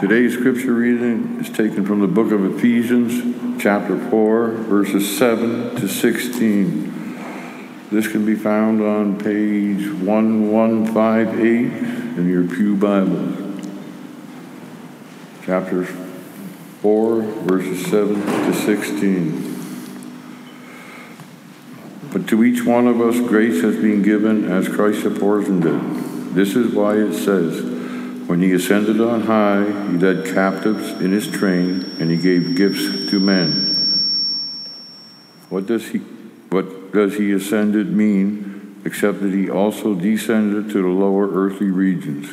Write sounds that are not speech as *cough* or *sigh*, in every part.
Today's scripture reading is taken from the book of Ephesians, chapter 4, verses 7 to 16. This can be found on page 1158 in your Pew Bible. Chapter 4, verses 7 to 16. But to each one of us grace has been given as Christ apportioned it. This is why it says, When he ascended on high, he led captives in his train, and he gave gifts to men. What does he what does he ascended mean, except that he also descended to the lower earthly regions?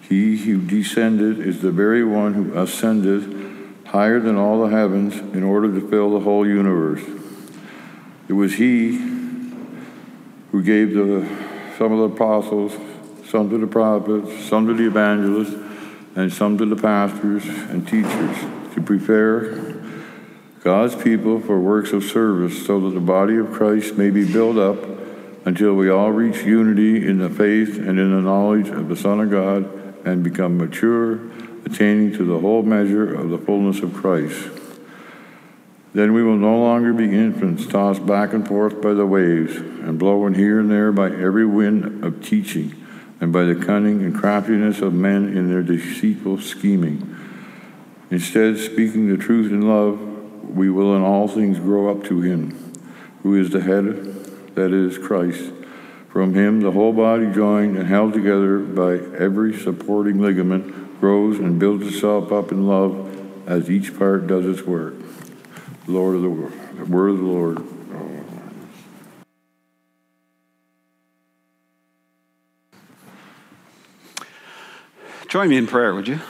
He who descended is the very one who ascended higher than all the heavens in order to fill the whole universe. It was he who gave the, some of the apostles, some to the prophets, some to the evangelists, and some to the pastors and teachers to prepare God's people for works of service so that the body of Christ may be built up until we all reach unity in the faith and in the knowledge of the Son of God and become mature, attaining to the whole measure of the fullness of Christ. Then we will no longer be infants tossed back and forth by the waves and blown here and there by every wind of teaching and by the cunning and craftiness of men in their deceitful scheming. Instead, speaking the truth in love, we will in all things grow up to Him, who is the head, that is, Christ. From Him, the whole body, joined and held together by every supporting ligament, grows and builds itself up in love as each part does its work. Lord of the word, the word of the Lord. Join me in prayer, would you?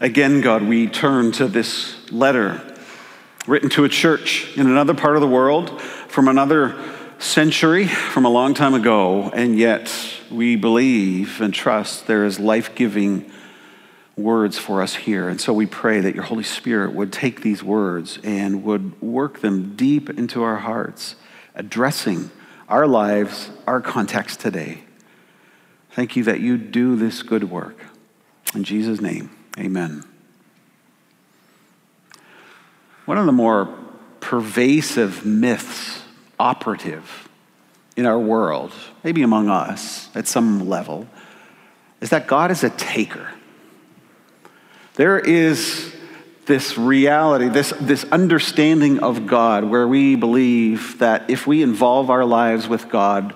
Again, God, we turn to this letter written to a church in another part of the world from another century, from a long time ago, and yet we believe and trust there is life giving words for us here. And so we pray that your Holy Spirit would take these words and would work them deep into our hearts, addressing our lives, our context today. Thank you that you do this good work. In Jesus' name, amen. One of the more pervasive myths operative in our world, maybe among us at some level, is that God is a taker. There is this reality, this, this understanding of God, where we believe that if we involve our lives with God,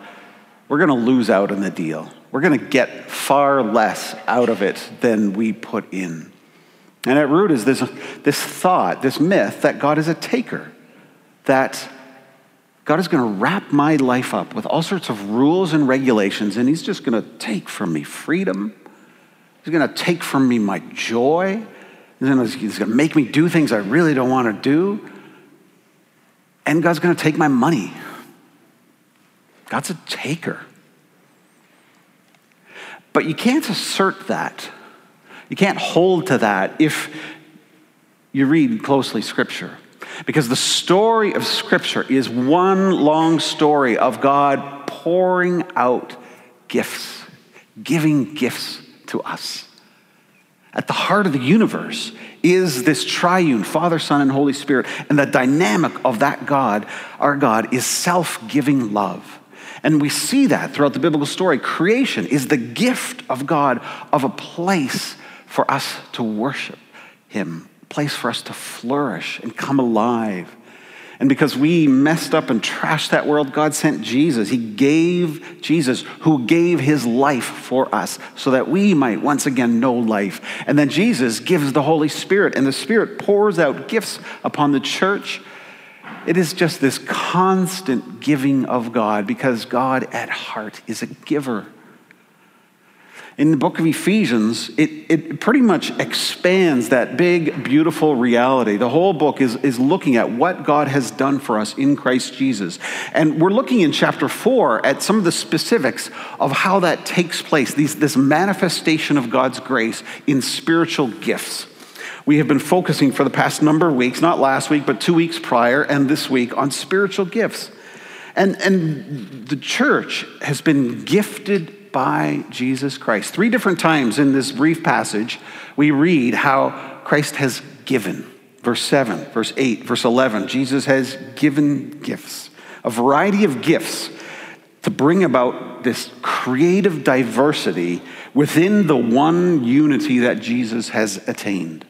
we're going to lose out in the deal. We're going to get far less out of it than we put in. And at root is this, this thought, this myth that God is a taker, that God is going to wrap my life up with all sorts of rules and regulations, and He's just going to take from me freedom He's going to take from me my joy. He's going to make me do things I really don't want to do. And God's going to take my money. God's a taker. But you can't assert that. You can't hold to that if you read closely Scripture. Because the story of Scripture is one long story of God pouring out gifts, giving gifts to us. At the heart of the universe is this triune Father, Son, and Holy Spirit. And the dynamic of that God, our God, is self giving love. And we see that throughout the biblical story. Creation is the gift of God of a place for us to worship Him, a place for us to flourish and come alive. And because we messed up and trashed that world, God sent Jesus. He gave Jesus, who gave his life for us so that we might once again know life. And then Jesus gives the Holy Spirit, and the Spirit pours out gifts upon the church. It is just this constant giving of God because God at heart is a giver in the book of Ephesians, it, it pretty much expands that big, beautiful reality. The whole book is, is looking at what God has done for us in Christ Jesus. And we're looking in chapter four at some of the specifics of how that takes place, these, this manifestation of God's grace in spiritual gifts. We have been focusing for the past number of weeks, not last week, but two weeks prior, and this week on spiritual gifts. And, and the church has been gifted by Jesus Christ. Three different times in this brief passage, we read how Christ has given. Verse 7, verse 8, verse 11, Jesus has given gifts, a variety of gifts to bring about this creative diversity within the one unity that Jesus has attained.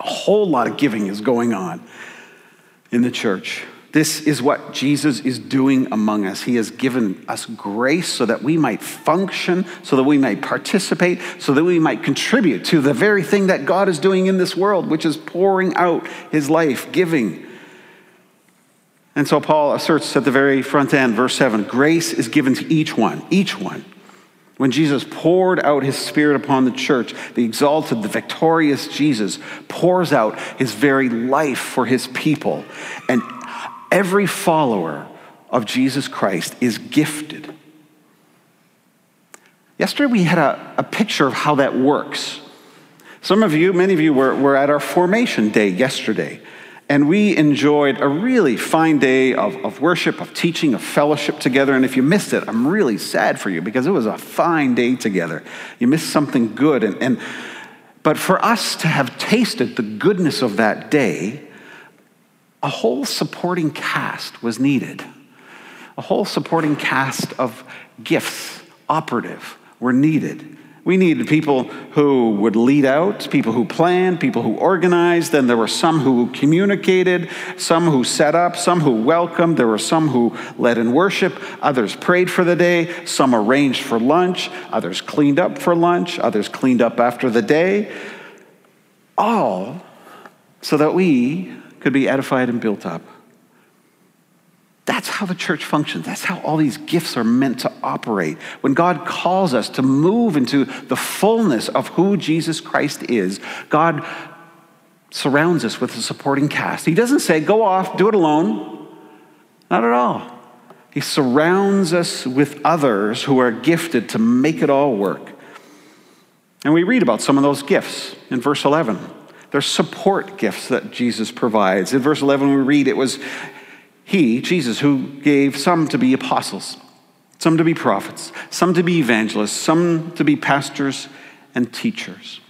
A whole lot of giving is going on in the church. This is what Jesus is doing among us. He has given us grace so that we might function, so that we might participate, so that we might contribute to the very thing that God is doing in this world, which is pouring out his life, giving. And so Paul asserts at the very front end, verse 7 grace is given to each one, each one. When Jesus poured out his spirit upon the church, the exalted, the victorious Jesus pours out his very life for his people. And every follower of Jesus Christ is gifted. Yesterday we had a, a picture of how that works. Some of you, many of you, were, were at our formation day yesterday. And we enjoyed a really fine day of, of worship, of teaching, of fellowship together. And if you missed it, I'm really sad for you because it was a fine day together. You missed something good. And, and, but for us to have tasted the goodness of that day, a whole supporting cast was needed. A whole supporting cast of gifts, operative, were needed. We needed people who would lead out, people who planned, people who organized. Then there were some who communicated, some who set up, some who welcomed. There were some who led in worship. Others prayed for the day. Some arranged for lunch. Others cleaned up for lunch. Others cleaned up after the day. All so that we could be edified and built up. That's how the church functions. That's how all these gifts are meant to operate. When God calls us to move into the fullness of who Jesus Christ is, God surrounds us with a supporting cast. He doesn't say, go off, do it alone. Not at all. He surrounds us with others who are gifted to make it all work. And we read about some of those gifts in verse 11. They're support gifts that Jesus provides. In verse 11, we read it was he, Jesus, who gave some to be apostles, some to be prophets, some to be evangelists, some to be pastors and teachers.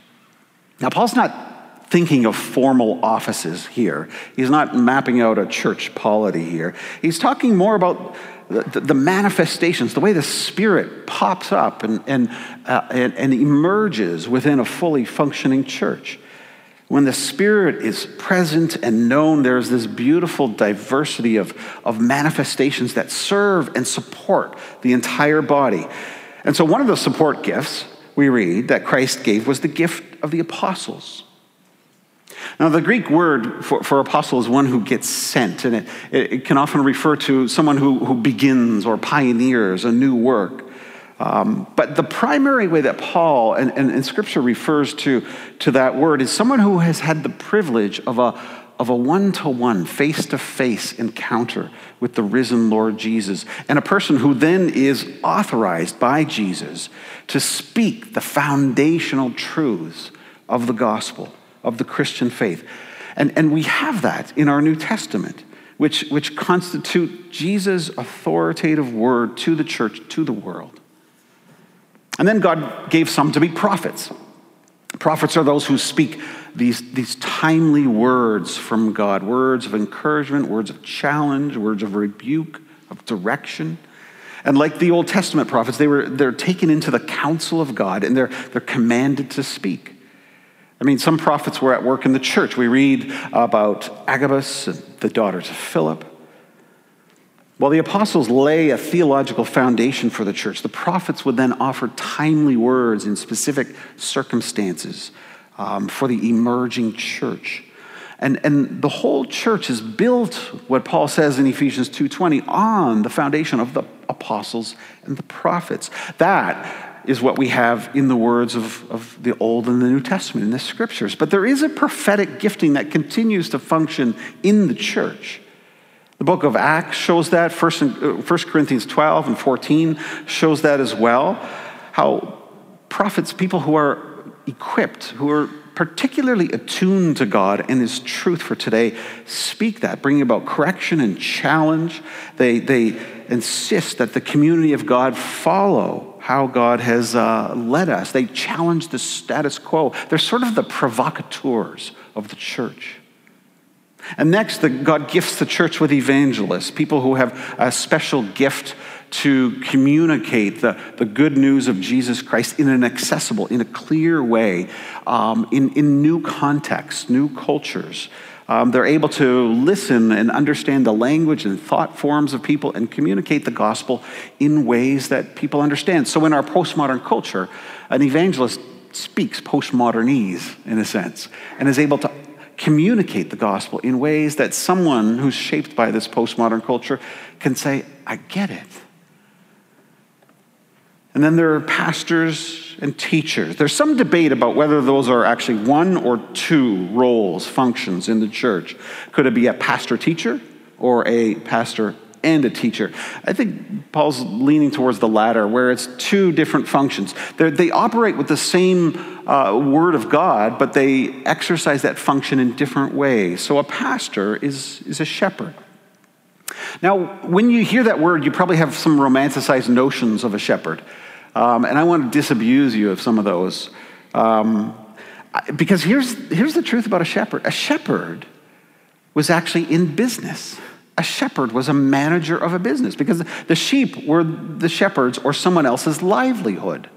Now, Paul's not thinking of formal offices here. He's not mapping out a church polity here. He's talking more about the, manifestations, the way the Spirit pops up and, and, uh, and, and emerges within a fully functioning church. When the Spirit is present and known, there's this beautiful diversity of, of manifestations that serve and support the entire body. And so, one of the support gifts we read that Christ gave was the gift of the apostles. Now, the Greek word for, for apostle is one who gets sent, and it, it can often refer to someone who, who begins or pioneers a new work. Um, but the primary way that Paul and, and, and, Scripture refers to, to that word is someone who has had the privilege of a, of a one to one, face to face encounter with the risen Lord Jesus, and a person who then is authorized by Jesus to speak the foundational truths of the gospel, of the Christian faith. And, and we have that in our New Testament. Which, which constitute Jesus' authoritative word to the church, to the world. And then God gave some to be prophets. Prophets are those who speak these, these timely words from God words of encouragement, words of challenge, words of rebuke, of direction. And like the Old Testament prophets, they were, they're taken into the counsel of God and they're, they're commanded to speak. I mean, some prophets were at work in the church. We read about Agabus and the daughters of Philip. While the apostles lay a theological foundation for the church, the prophets would then offer timely words in specific circumstances um, for the emerging church. And, and the whole church is built, what Paul says in Ephesians 2.20, on the foundation of the apostles and the prophets. That is what we have in the words of, of the Old and the New Testament, in the scriptures. But there is a prophetic gifting that continues to function in the church. The book of Acts shows that. 1 uh, Corinthians 12 and 14 shows that as well. How prophets, people who are equipped, who are particularly attuned to God and His truth for today, speak that, bringing about correction and challenge. They, they insist that the community of God follow how God has uh, led us. They challenge the status quo. They're sort of the provocateurs of the church. And next, the, God gifts the church with evangelists, people who have a special gift to communicate the, the good news of Jesus Christ in an accessible, in a clear way, um, in, in new contexts, new cultures. Um, they're able to listen and understand the language and thought forms of people and communicate the gospel in ways that people understand. So, in our postmodern culture, an evangelist speaks postmodernese, in a sense, and is able to communicate the gospel in ways that someone who's shaped by this postmodern culture can say, I get it. And then there are pastors and teachers. There's some debate about whether those are actually one or two roles, functions in the church. Could it be a pastor teacher or a pastor and a teacher? I think Paul's leaning towards the latter, where it's two different functions. They're, they operate with the same uh, word of God, but they exercise that function in different ways. So a pastor is, is a shepherd. Now, when you hear that word, you probably have some romanticized notions of a shepherd. Um, and I want to disabuse you of some of those. Um, because here's, here's the truth about a shepherd a shepherd was actually in business. A shepherd was a manager of a business because the sheep were the shepherd's or someone else's livelihood.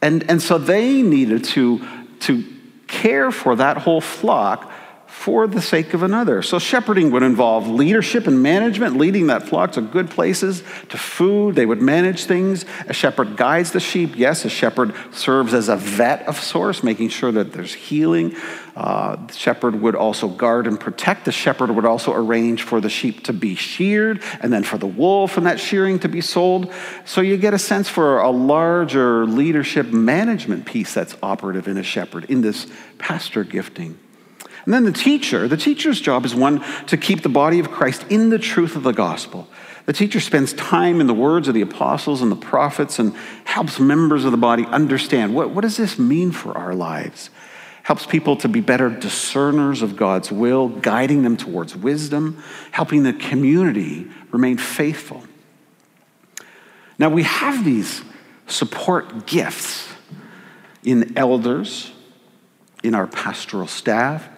And, and so they needed to, to care for that whole flock for the sake of another. So, shepherding would involve leadership and management, leading that flock to good places, to food. They would manage things. A shepherd guides the sheep. Yes, a shepherd serves as a vet of sorts, making sure that there's healing. Uh, the shepherd would also guard and protect. The shepherd would also arrange for the sheep to be sheared and then for the wool from that shearing to be sold. So, you get a sense for a larger leadership management piece that's operative in a shepherd in this pastor gifting. And then the teacher, the teacher's job is one to keep the body of Christ in the truth of the gospel. The teacher spends time in the words of the apostles and the prophets and helps members of the body understand what, what does this mean for our lives? Helps people to be better discerners of God's will, guiding them towards wisdom, helping the community remain faithful. Now, we have these support gifts in elders, in our pastoral staff,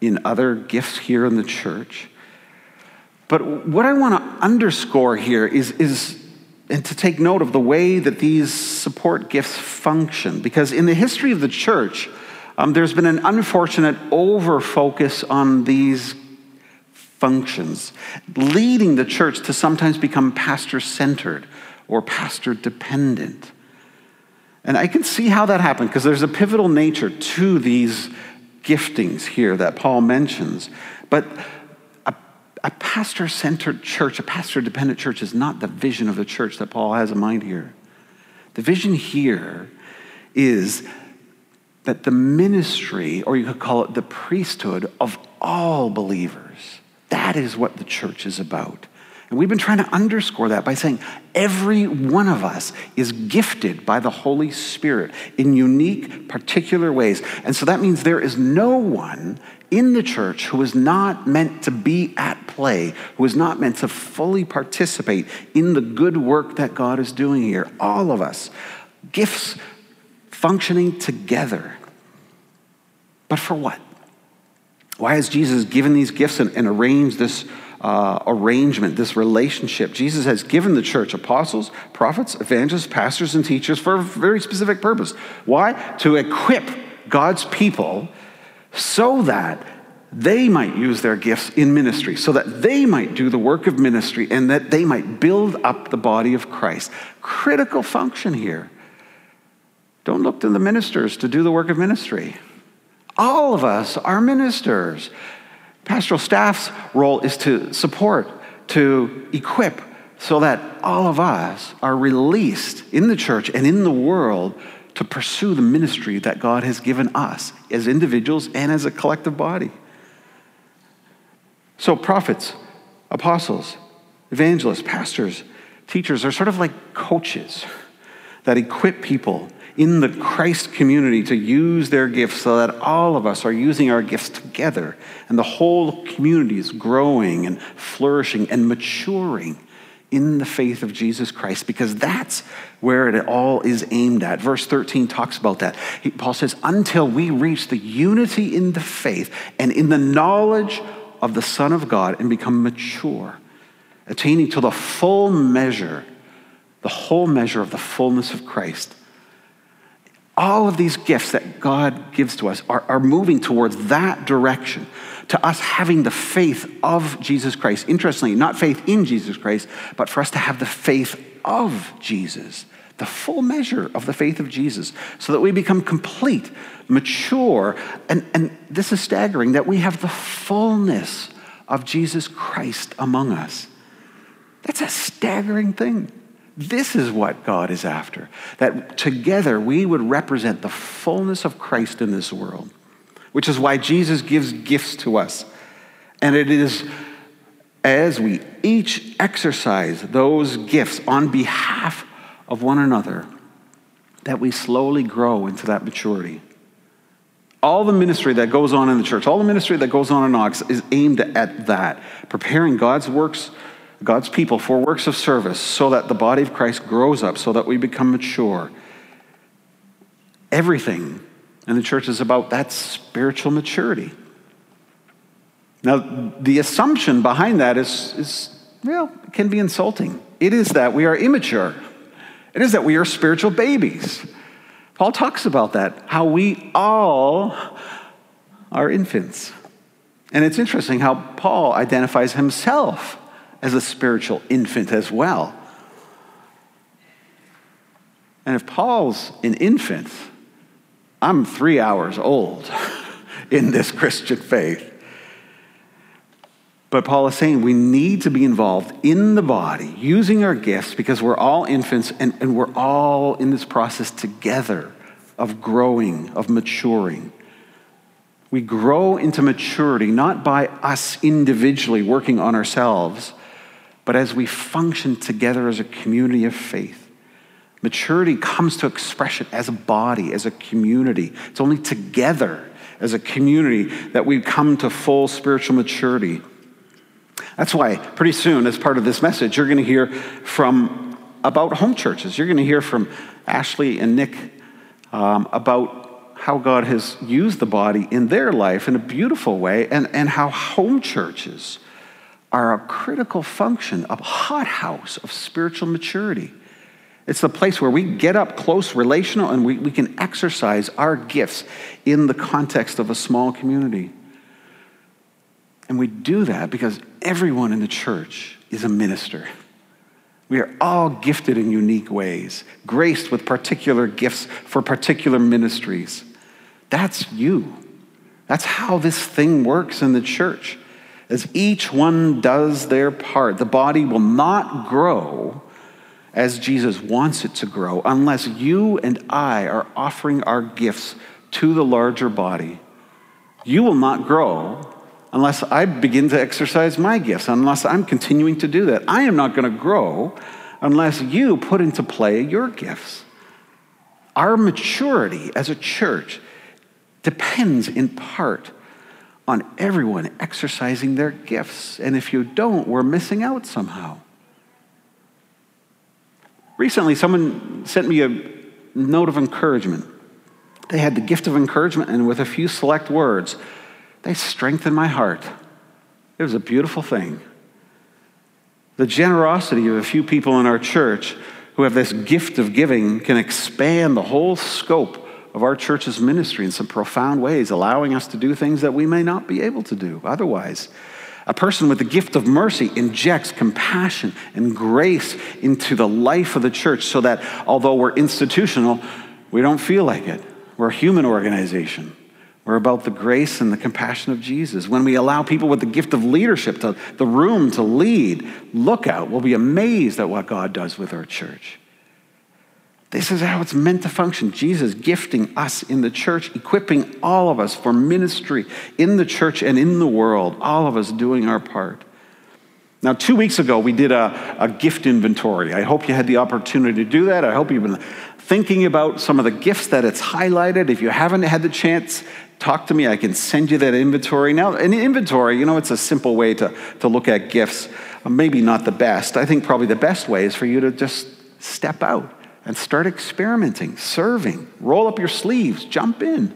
in other gifts here in the church. But what I want to underscore here is, is and to take note of the way that these support gifts function. Because in the history of the church, um, there's been an unfortunate over focus on these functions, leading the church to sometimes become pastor centered or pastor dependent. And I can see how that happened because there's a pivotal nature to these giftings here that Paul mentions. But a, a pastor centered church, a pastor dependent church, is not the vision of the church that Paul has in mind here. The vision here is that the ministry, or you could call it the priesthood of all believers, that is what the church is about. And we've been trying to underscore that by saying every one of us is gifted by the Holy Spirit in unique, particular ways. And so that means there is no one in the church who is not meant to be at play, who is not meant to fully participate in the good work that God is doing here. All of us, gifts functioning together. But for what? Why has Jesus given these gifts and, and arranged this? uh, arrangement, this relationship. Jesus has given the church apostles, prophets, evangelists, pastors, and teachers for a very specific purpose. Why? To equip God's people so that they might use their gifts in ministry, so that they might do the work of ministry and that they might build up the body of Christ. Critical function here. Don't look to the ministers to do the work of ministry. All of us are ministers. Pastoral staff's role is to support, to equip, so that all of us are released in the church and in the world to pursue the ministry that God has given us as individuals and as a collective body. So, prophets, apostles, evangelists, pastors, teachers are sort of like coaches that equip people in the Christ community to use their gifts so that all of us are using our gifts together and the whole community is growing and flourishing and maturing in the faith of Jesus Christ because that's where it all is aimed at. Verse 13 talks about that. Paul says, until we reach the unity in the faith and in the knowledge of the Son of God and become mature, attaining to the full measure, the whole measure of the fullness of Christ. All of these gifts that God gives to us are, are moving towards that direction, to us having the faith of Jesus Christ. Interestingly, not faith in Jesus Christ, but for us to have the faith of Jesus, the full measure of the faith of Jesus, so that we become complete, mature. And, and this is staggering that we have the fullness of Jesus Christ among us. That's a staggering thing. This is what God is after. That together we would represent the fullness of Christ in this world, which is why Jesus gives gifts to us. And it is as we each exercise those gifts on behalf of one another that we slowly grow into that maturity. All the ministry that goes on in the church, all the ministry that goes on in Knox is aimed at that, preparing God's works God's people for works of service so that the body of Christ grows up, so that we become mature. Everything in the church is about that spiritual maturity. Now, the assumption behind that is, is well, it can be insulting. It is that we are immature, it is that we are spiritual babies. Paul talks about that, how we all are infants. And it's interesting how Paul identifies himself as a spiritual infant as well. And if Paul's an infant, I'm three hours old *laughs* in this Christian faith. But Paul is saying we need to be involved in the body, using our gifts, because we're all infants and, and we're all in this process together of growing, of maturing. We grow into maturity not by us individually working on ourselves, but as we function together as a community of faith. Maturity comes to expression as a body, as a community. It's only together as a community that we come to full spiritual maturity. That's why, pretty soon, as part of this message, you're going to hear from about home churches. You're going to hear from Ashlee and Nick um, about how God has used the body in their life in a beautiful way and, and how home churches are a critical function, a hothouse of spiritual maturity. It's the place where we get up close, relational, and we, we can exercise our gifts in the context of a small community. And we do that because everyone in the church is a minister. We are all gifted in unique ways, graced with particular gifts for particular ministries. That's you. That's how this thing works in the church. As each one does their part, the body will not grow as Jesus wants it to grow unless you and I are offering our gifts to the larger body. You will not grow unless I begin to exercise my gifts, unless I'm continuing to do that. I am not going to grow unless you put into play your gifts. Our maturity as a church depends in part on everyone exercising their gifts. And if you don't, we're missing out somehow. Recently, someone sent me a note of encouragement. They had the gift of encouragement, and with a few select words, they strengthened my heart. It was a beautiful thing. The generosity of a few people in our church who have this gift of giving can expand the whole scope of our church's ministry in some profound ways, allowing us to do things that we may not be able to do otherwise. A person with the gift of mercy injects compassion and grace into the life of the church so that although we're institutional, we don't feel like it. We're a human organization. We're about the grace and the compassion of Jesus. When we allow people with the gift of leadership to the room to lead, look out. We'll be amazed at what God does with our church. This is how it's meant to function. Jesus gifting us in the church, equipping all of us for ministry in the church and in the world, all of us doing our part. Now, two weeks ago, we did a, a gift inventory. I hope you had the opportunity to do that. I hope you've been thinking about some of the gifts that it's highlighted. If you haven't had the chance, talk to me. I can send you that inventory. Now, an inventory, you know, it's a simple way to, to look at gifts. Maybe not the best. I think probably the best way is for you to just step out and start experimenting, serving. Roll up your sleeves, jump in.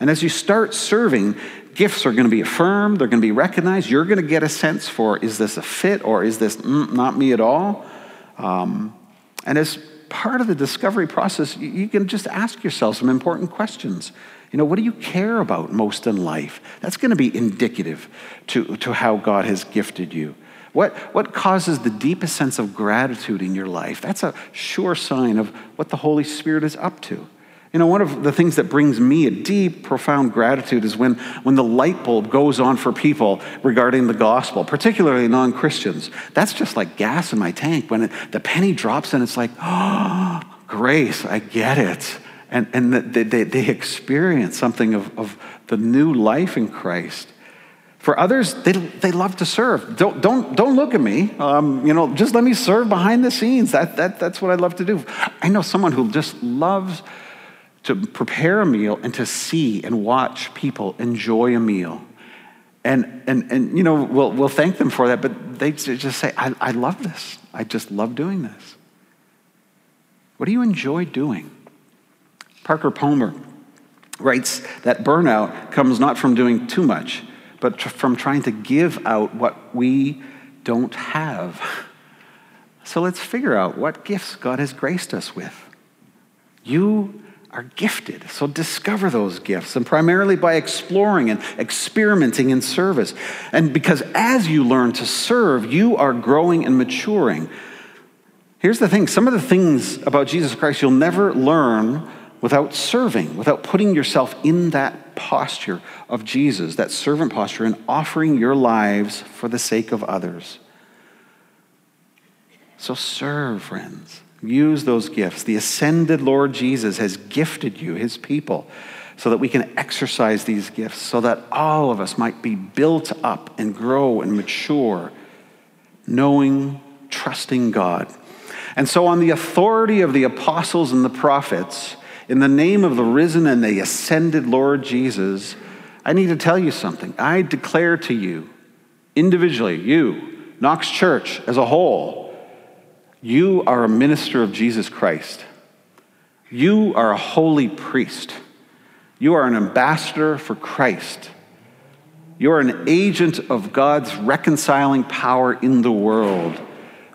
And as you start serving, gifts are going to be affirmed, they're going to be recognized. You're going to get a sense for is this a fit or is this mm, not me at all? Um, and as part of the discovery process, you can just ask yourself some important questions. You know, what do you care about most in life? That's going to be indicative to, to how God has gifted you. What, what causes the deepest sense of gratitude in your life? That's a sure sign of what the Holy Spirit is up to. You know, one of the things that brings me a deep, profound gratitude is when, when the light bulb goes on for people regarding the gospel, particularly non Christians. That's just like gas in my tank. When it, the penny drops and it's like, oh, grace, I get it. And, and they, they, they experience something of, of the new life in Christ. For others, they, they love to serve. Don't, don't, don't look at me. Um, you know, just let me serve behind the scenes. That, that, that's what I love to do. I know someone who just loves to prepare a meal and to see and watch people enjoy a meal. And, and, and you know, we'll, we'll thank them for that, but they just say, I, I love this. I just love doing this. What do you enjoy doing? Parker Palmer writes that burnout comes not from doing too much, but from trying to give out what we don't have. So let's figure out what gifts God has graced us with. You are gifted. So discover those gifts, and primarily by exploring and experimenting in service. And because as you learn to serve, you are growing and maturing. Here's the thing some of the things about Jesus Christ you'll never learn without serving, without putting yourself in that posture of Jesus, that servant posture, and offering your lives for the sake of others. So serve, friends. Use those gifts. The ascended Lord Jesus has gifted you, his people, so that we can exercise these gifts, so that all of us might be built up and grow and mature, knowing, trusting God. And so, on the authority of the apostles and the prophets, in the name of the risen and the ascended Lord Jesus, I need to tell you something. I declare to you, individually, you, Knox Church as a whole, you are a minister of Jesus Christ. You are a holy priest. You are an ambassador for Christ. You are an agent of God's reconciling power in the world.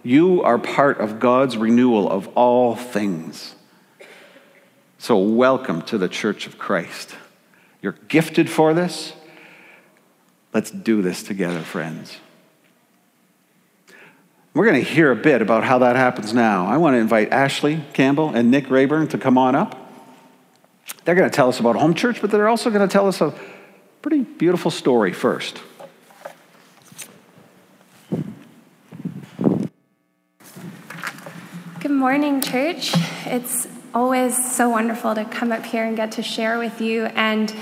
You are part of God's renewal of all things. So, welcome to the Church of Christ. You're gifted for this. Let's do this together, friends. We're going to hear a bit about how that happens now. I want to invite Ashlee Campbell and Nick Rayburn to come on up. They're going to tell us about home church, but they're also going to tell us a pretty beautiful story first. Good morning, church. It's always so wonderful to come up here and get to share with you. And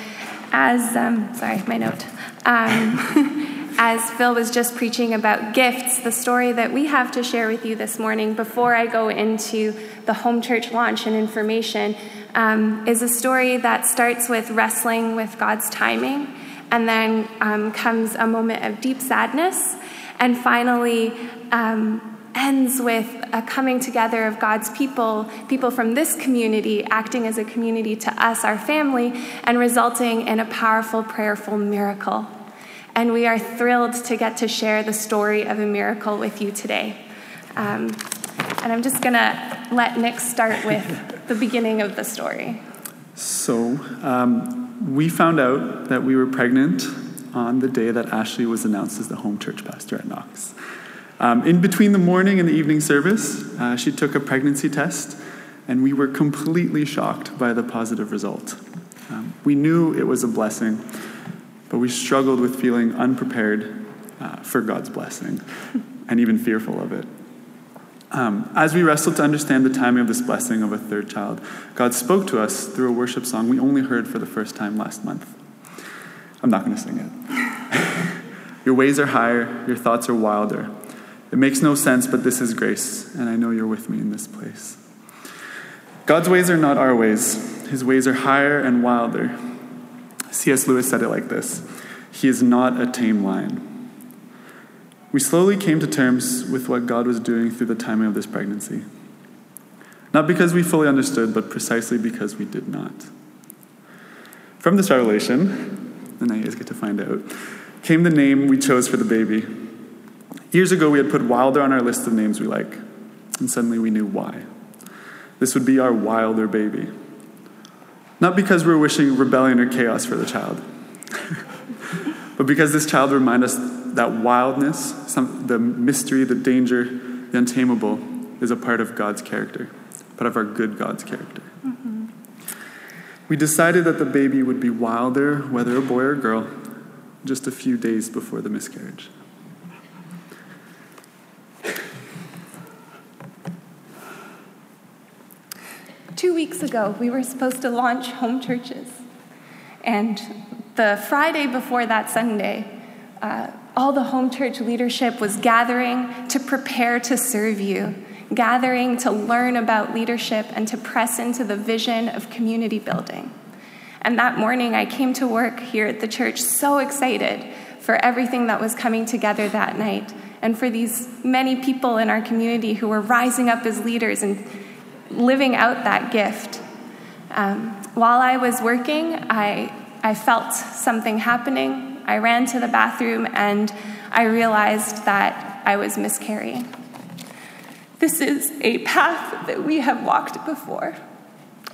as, um, sorry, my note. Um, *laughs* as Phil was just preaching about gifts, the story that we have to share with you this morning before I go into the home church launch and information um, is a story that starts with wrestling with God's timing, and then um, comes a moment of deep sadness, and finally um, ends with a coming together of God's people, people from this community acting as a community to us, our family, and resulting in a powerful, prayerful miracle. And we are thrilled to get to share the story of a miracle with you today. Um, and I'm just going to let Nick start with *laughs* the beginning of the story. So, um, we found out that we were pregnant on the day that Ashlee was announced as the home church pastor at Knox. Um, in between the morning and the evening service, uh, she took a pregnancy test, and we were completely shocked by the positive result. Um, we knew it was a blessing but we struggled with feeling unprepared uh, for God's blessing and even fearful of it. Um, as we wrestled to understand the timing of this blessing of a third child, God spoke to us through a worship song we only heard for the first time last month. I'm not going to sing it. *laughs* your ways are higher, your thoughts are wilder. It makes no sense, but this is grace, and I know you're with me in this place. God's ways are not our ways, His ways are higher and wilder. C.S. Lewis said it like this He is not a tame lion. We slowly came to terms with what God was doing through the timing of this pregnancy. Not because we fully understood, but precisely because we did not. From this revelation, and you guys get to find out, came the name we chose for the baby. Years ago, we had put Wilder on our list of names we like, and suddenly we knew why. This would be our Wilder baby. Not because we're wishing rebellion or chaos for the child, *laughs* but because this child remind us that wildness, some, the mystery, the danger, the untamable, is a part of God's character, part of our good God's character. Mm-hmm. We decided that the baby would be wilder, whether a boy or girl, just a few days before the miscarriage. Two weeks ago, we were supposed to launch home churches. And the Friday before that Sunday, uh, all the home church leadership was gathering to prepare to serve you, gathering to learn about leadership and to press into the vision of community building. And that morning, I came to work here at the church so excited for everything that was coming together that night and for these many people in our community who were rising up as leaders and living out that gift. Um, while I was working, I, I felt something happening I ran to the bathroom and I realized that I was miscarrying. This is a path that we have walked before.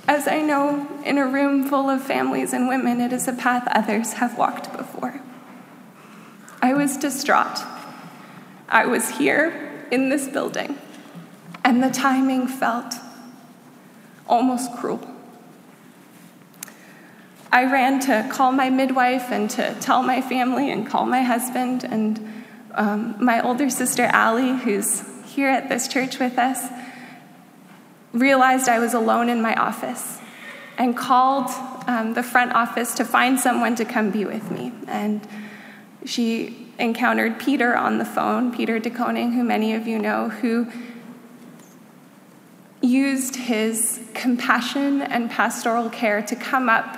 As I know, in a room full of families and women, it is a path others have walked before. I was distraught. I was here in this building, and the timing felt almost cruel. I ran to call my midwife and to tell my family and call my husband and um, my older sister Allie, who's here at this church with us, realized I was alone in my office and called um, the front office to find someone to come be with me. And she encountered Peter on the phone, Peter DeConing, who many of you know, who used his compassion and pastoral care to come up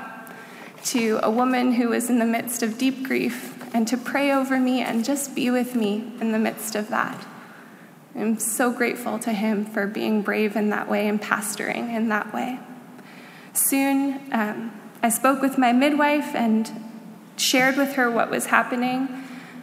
to a woman who was in the midst of deep grief and to pray over me and just be with me in the midst of that. I'm so grateful to him for being brave in that way and pastoring in that way. Soon, um, I spoke with my midwife and shared with her what was happening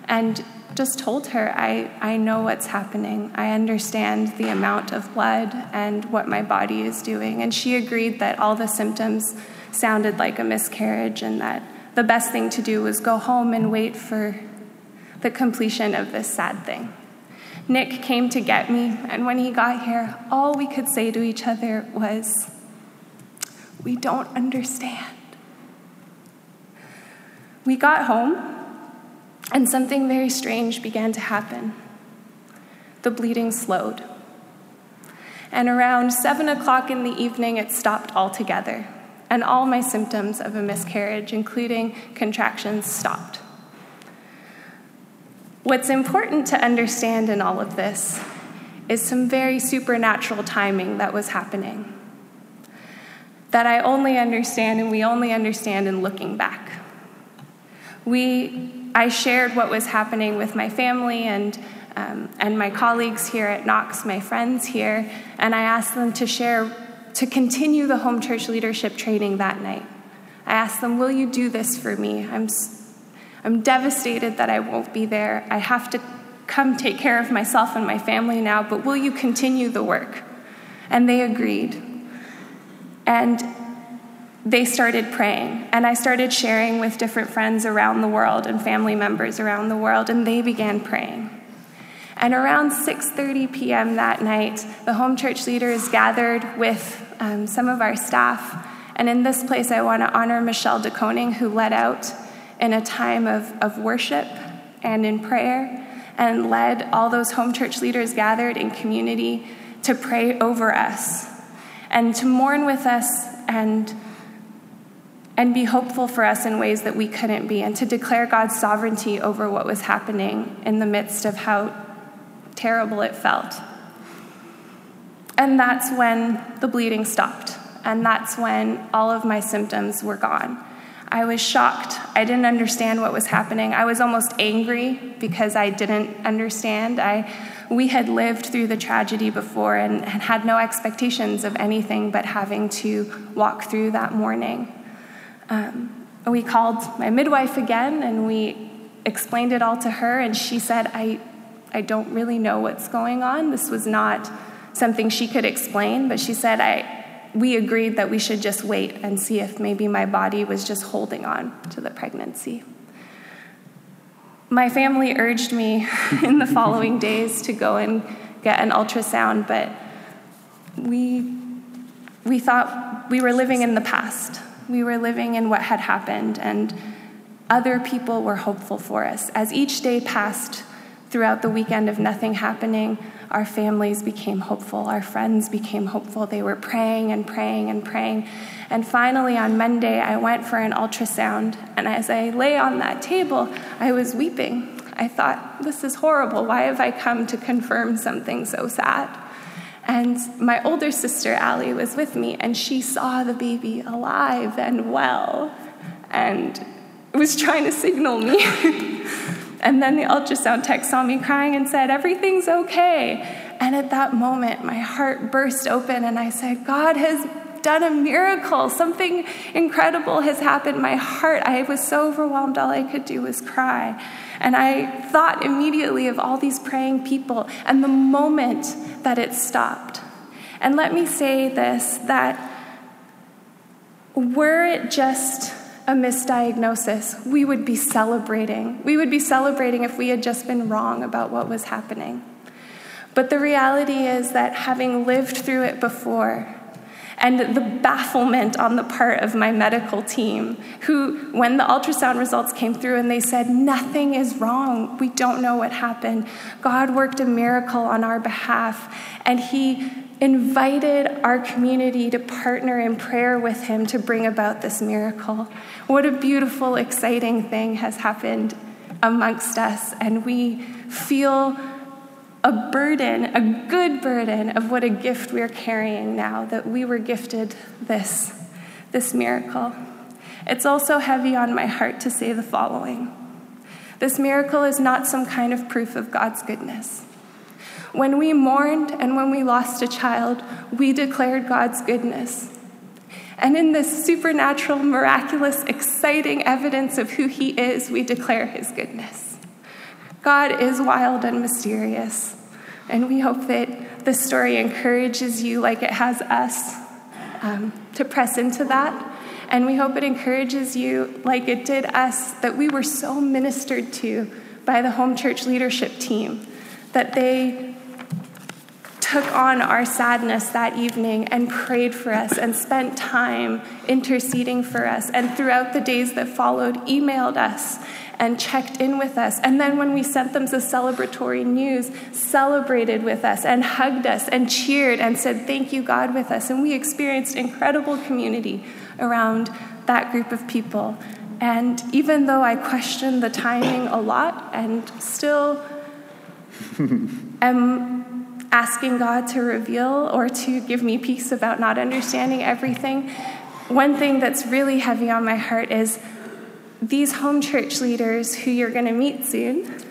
and just told her, I, I know what's happening. I understand the amount of blood and what my body is doing. And she agreed that all the symptoms sounded like a miscarriage and that the best thing to do was go home and wait for the completion of this sad thing. Nick came to get me, and when he got here, all we could say to each other was, We don't understand. We got home, and something very strange began to happen. The bleeding slowed. And around seven o'clock in the evening, it stopped altogether and all my symptoms of a miscarriage, including contractions, stopped. What's important to understand in all of this is some very supernatural timing that was happening that I only understand and we only understand in looking back. We, I shared what was happening with my family and, um, and my colleagues here at Knox, my friends here, and I asked them to share to continue the home church leadership training that night. I asked them, Will you do this for me? I'm, I'm devastated that I won't be there. I have to come take care of myself and my family now, but will you continue the work? And they agreed. And they started praying. And I started sharing with different friends around the world and family members around the world, and they began praying. And around 6:30 p.m. that night, the home church leaders gathered with um, some of our staff. And in this place, I want to honor Michelle DeConing, who led out in a time of, of worship and in prayer and led all those home church leaders gathered in community to pray over us and to mourn with us and and be hopeful for us in ways that we couldn't be, and to declare God's sovereignty over what was happening in the midst of how terrible it felt. And that's when the bleeding stopped. And that's when all of my symptoms were gone. I was shocked. I didn't understand what was happening. I was almost angry because I didn't understand. I, we had lived through the tragedy before and, and had no expectations of anything but having to walk through that morning. Um, we called my midwife again and we explained it all to her, and she said, I, I don't really know what's going on. This was not something she could explain, but she said, I, we agreed that we should just wait and see if maybe my body was just holding on to the pregnancy. My family urged me *laughs* in the following *laughs* days to go and get an ultrasound, but we, we thought we were living in the past. We were living in what had happened, and other people were hopeful for us. As each day passed throughout the weekend of nothing happening, our families became hopeful. Our friends became hopeful. They were praying and praying and praying. And finally, on Monday, I went for an ultrasound. And as I lay on that table, I was weeping. I thought, this is horrible. Why have I come to confirm something so sad? And my older sister, Allie, was with me, and she saw the baby alive and well and was trying to signal me. *laughs* And then the ultrasound tech saw me crying and said, Everything's okay. And at that moment, my heart burst open, and I said, God has done a miracle. Something incredible has happened. My heart, I was so overwhelmed, all I could do was cry. And I thought immediately of all these praying people and the moment that it stopped. And let me say this that were it just a misdiagnosis, we would be celebrating. We would be celebrating if we had just been wrong about what was happening. But the reality is that having lived through it before, and the bafflement on the part of my medical team, who, when the ultrasound results came through and they said, Nothing is wrong, we don't know what happened, God worked a miracle on our behalf, and He invited our community to partner in prayer with him to bring about this miracle. What a beautiful, exciting thing has happened amongst us, and we feel a burden, a good burden of what a gift we're carrying now that we were gifted this, this miracle. It's also heavy on my heart to say the following This miracle is not some kind of proof of God's goodness. When we mourned and when we lost a child, we declared God's goodness. And in this supernatural, miraculous, exciting evidence of who He is, we declare His goodness. God is wild and mysterious, and we hope that this story encourages you, like it has us, um, to press into that. And we hope it encourages you, like it did us, that we were so ministered to by the home church leadership team that they took on our sadness that evening and prayed for us and spent time interceding for us. And throughout the days that followed, emailed us and checked in with us. And then when we sent them the celebratory news, celebrated with us and hugged us and cheered and said, Thank you, God, with us. And we experienced incredible community around that group of people. And even though I question the timing a lot and still am asking God to reveal or to give me peace about not understanding everything, one thing that's really heavy on my heart is these home church leaders who you're going to meet soon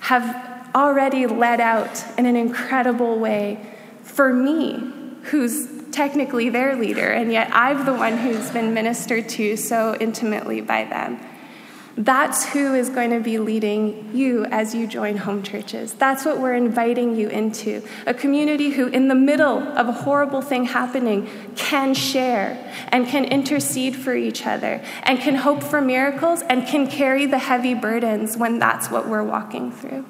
have already led out in an incredible way for me, who's technically their leader, and yet I'm the one who's been ministered to so intimately by them. That's who is going to be leading you as you join home churches. That's what we're inviting you into. A community who, in the middle of a horrible thing happening, can share and can intercede for each other and can hope for miracles and can carry the heavy burdens when that's what we're walking through.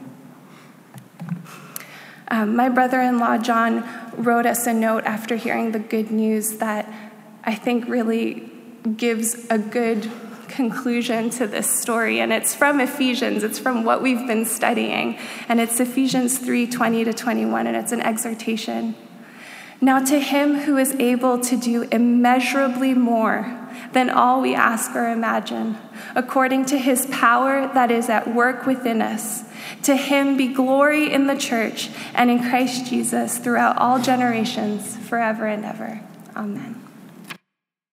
Um, my brother in law, John, wrote us a note after hearing the good news that I think really gives a good conclusion to this story and it's from Ephesians. It's from what we've been studying and it's Ephesians 3 20 to 21 and it's an exhortation. Now to him who is able to do immeasurably more than all we ask or imagine according to his power that is at work within us to him be glory in the church and in Christ Jesus throughout all generations forever and ever. Amen